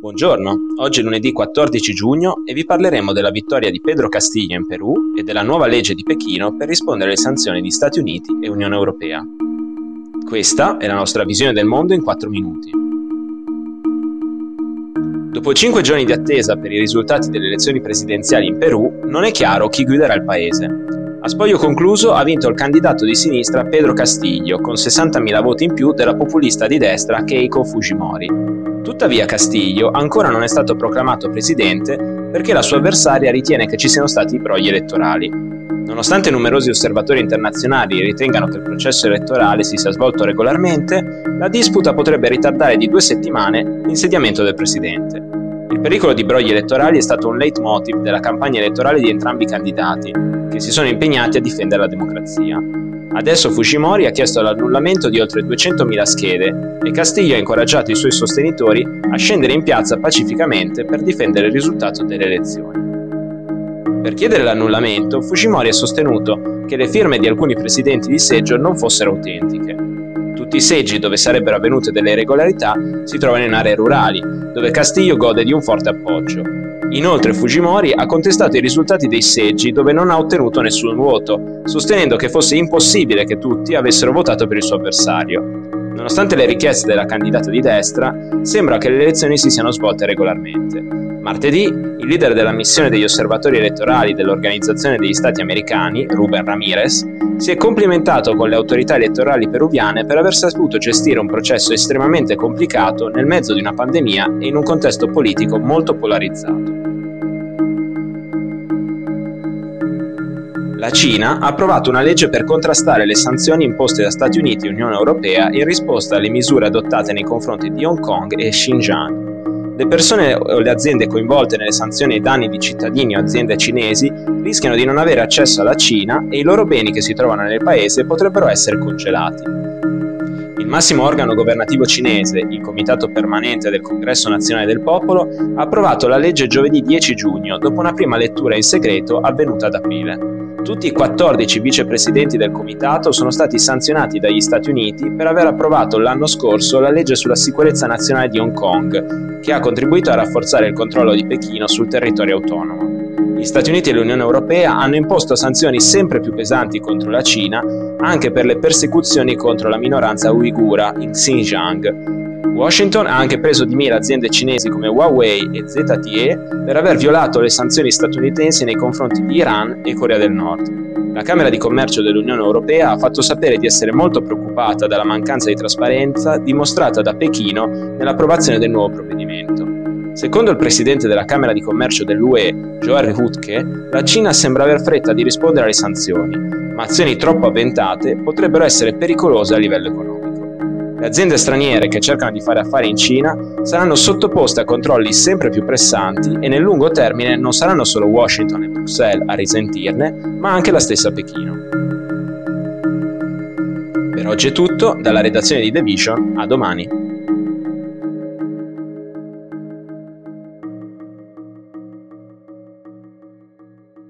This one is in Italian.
Buongiorno, oggi è lunedì 14 giugno e vi parleremo della vittoria di Pedro Castillo in Perù e della nuova legge di Pechino per rispondere alle sanzioni di Stati Uniti e Unione Europea. Questa è la nostra visione del mondo in 4 minuti. Dopo 5 giorni di attesa per i risultati delle elezioni presidenziali in Perù, non è chiaro chi guiderà il paese. A spoglio concluso ha vinto il candidato di sinistra Pedro Castillo con 60.000 voti in più della populista di destra Keiko Fujimori. Tuttavia Castillo ancora non è stato proclamato presidente perché la sua avversaria ritiene che ci siano stati brogli elettorali. Nonostante numerosi osservatori internazionali ritengano che il processo elettorale si sia svolto regolarmente, la disputa potrebbe ritardare di due settimane l'insediamento del presidente. Il pericolo di brogli elettorali è stato un leitmotiv della campagna elettorale di entrambi i candidati, che si sono impegnati a difendere la democrazia. Adesso Fujimori ha chiesto l'annullamento di oltre 200.000 schede e Castillo ha incoraggiato i suoi sostenitori a scendere in piazza pacificamente per difendere il risultato delle elezioni. Per chiedere l'annullamento, Fujimori ha sostenuto che le firme di alcuni presidenti di seggio non fossero autentiche. Tutti i seggi dove sarebbero avvenute delle irregolarità si trovano in aree rurali, dove Castillo gode di un forte appoggio, Inoltre Fujimori ha contestato i risultati dei seggi dove non ha ottenuto nessun voto, sostenendo che fosse impossibile che tutti avessero votato per il suo avversario. Nonostante le richieste della candidata di destra, sembra che le elezioni si siano svolte regolarmente. Martedì, il leader della missione degli osservatori elettorali dell'Organizzazione degli Stati Americani, Ruben Ramirez, si è complimentato con le autorità elettorali peruviane per aver saputo gestire un processo estremamente complicato nel mezzo di una pandemia e in un contesto politico molto polarizzato. La Cina ha approvato una legge per contrastare le sanzioni imposte da Stati Uniti e Unione Europea in risposta alle misure adottate nei confronti di Hong Kong e Xinjiang. Le persone o le aziende coinvolte nelle sanzioni ai danni di cittadini o aziende cinesi rischiano di non avere accesso alla Cina e i loro beni che si trovano nel paese potrebbero essere congelati. Il massimo organo governativo cinese, il Comitato Permanente del Congresso Nazionale del Popolo, ha approvato la legge giovedì 10 giugno, dopo una prima lettura in segreto avvenuta ad aprile. Tutti i 14 vicepresidenti del comitato sono stati sanzionati dagli Stati Uniti per aver approvato l'anno scorso la legge sulla sicurezza nazionale di Hong Kong, che ha contribuito a rafforzare il controllo di Pechino sul territorio autonomo. Gli Stati Uniti e l'Unione Europea hanno imposto sanzioni sempre più pesanti contro la Cina, anche per le persecuzioni contro la minoranza uigura in Xinjiang, Washington ha anche preso di mira aziende cinesi come Huawei e ZTE per aver violato le sanzioni statunitensi nei confronti di Iran e Corea del Nord. La Camera di Commercio dell'Unione Europea ha fatto sapere di essere molto preoccupata dalla mancanza di trasparenza dimostrata da Pechino nell'approvazione del nuovo provvedimento. Secondo il presidente della Camera di Commercio dell'UE, Joel Hutke, la Cina sembra aver fretta di rispondere alle sanzioni, ma azioni troppo avventate potrebbero essere pericolose a livello economico. Le aziende straniere che cercano di fare affari in Cina saranno sottoposte a controlli sempre più pressanti e nel lungo termine non saranno solo Washington e Bruxelles a risentirne, ma anche la stessa Pechino. Per oggi è tutto, dalla redazione di The Vision, a domani.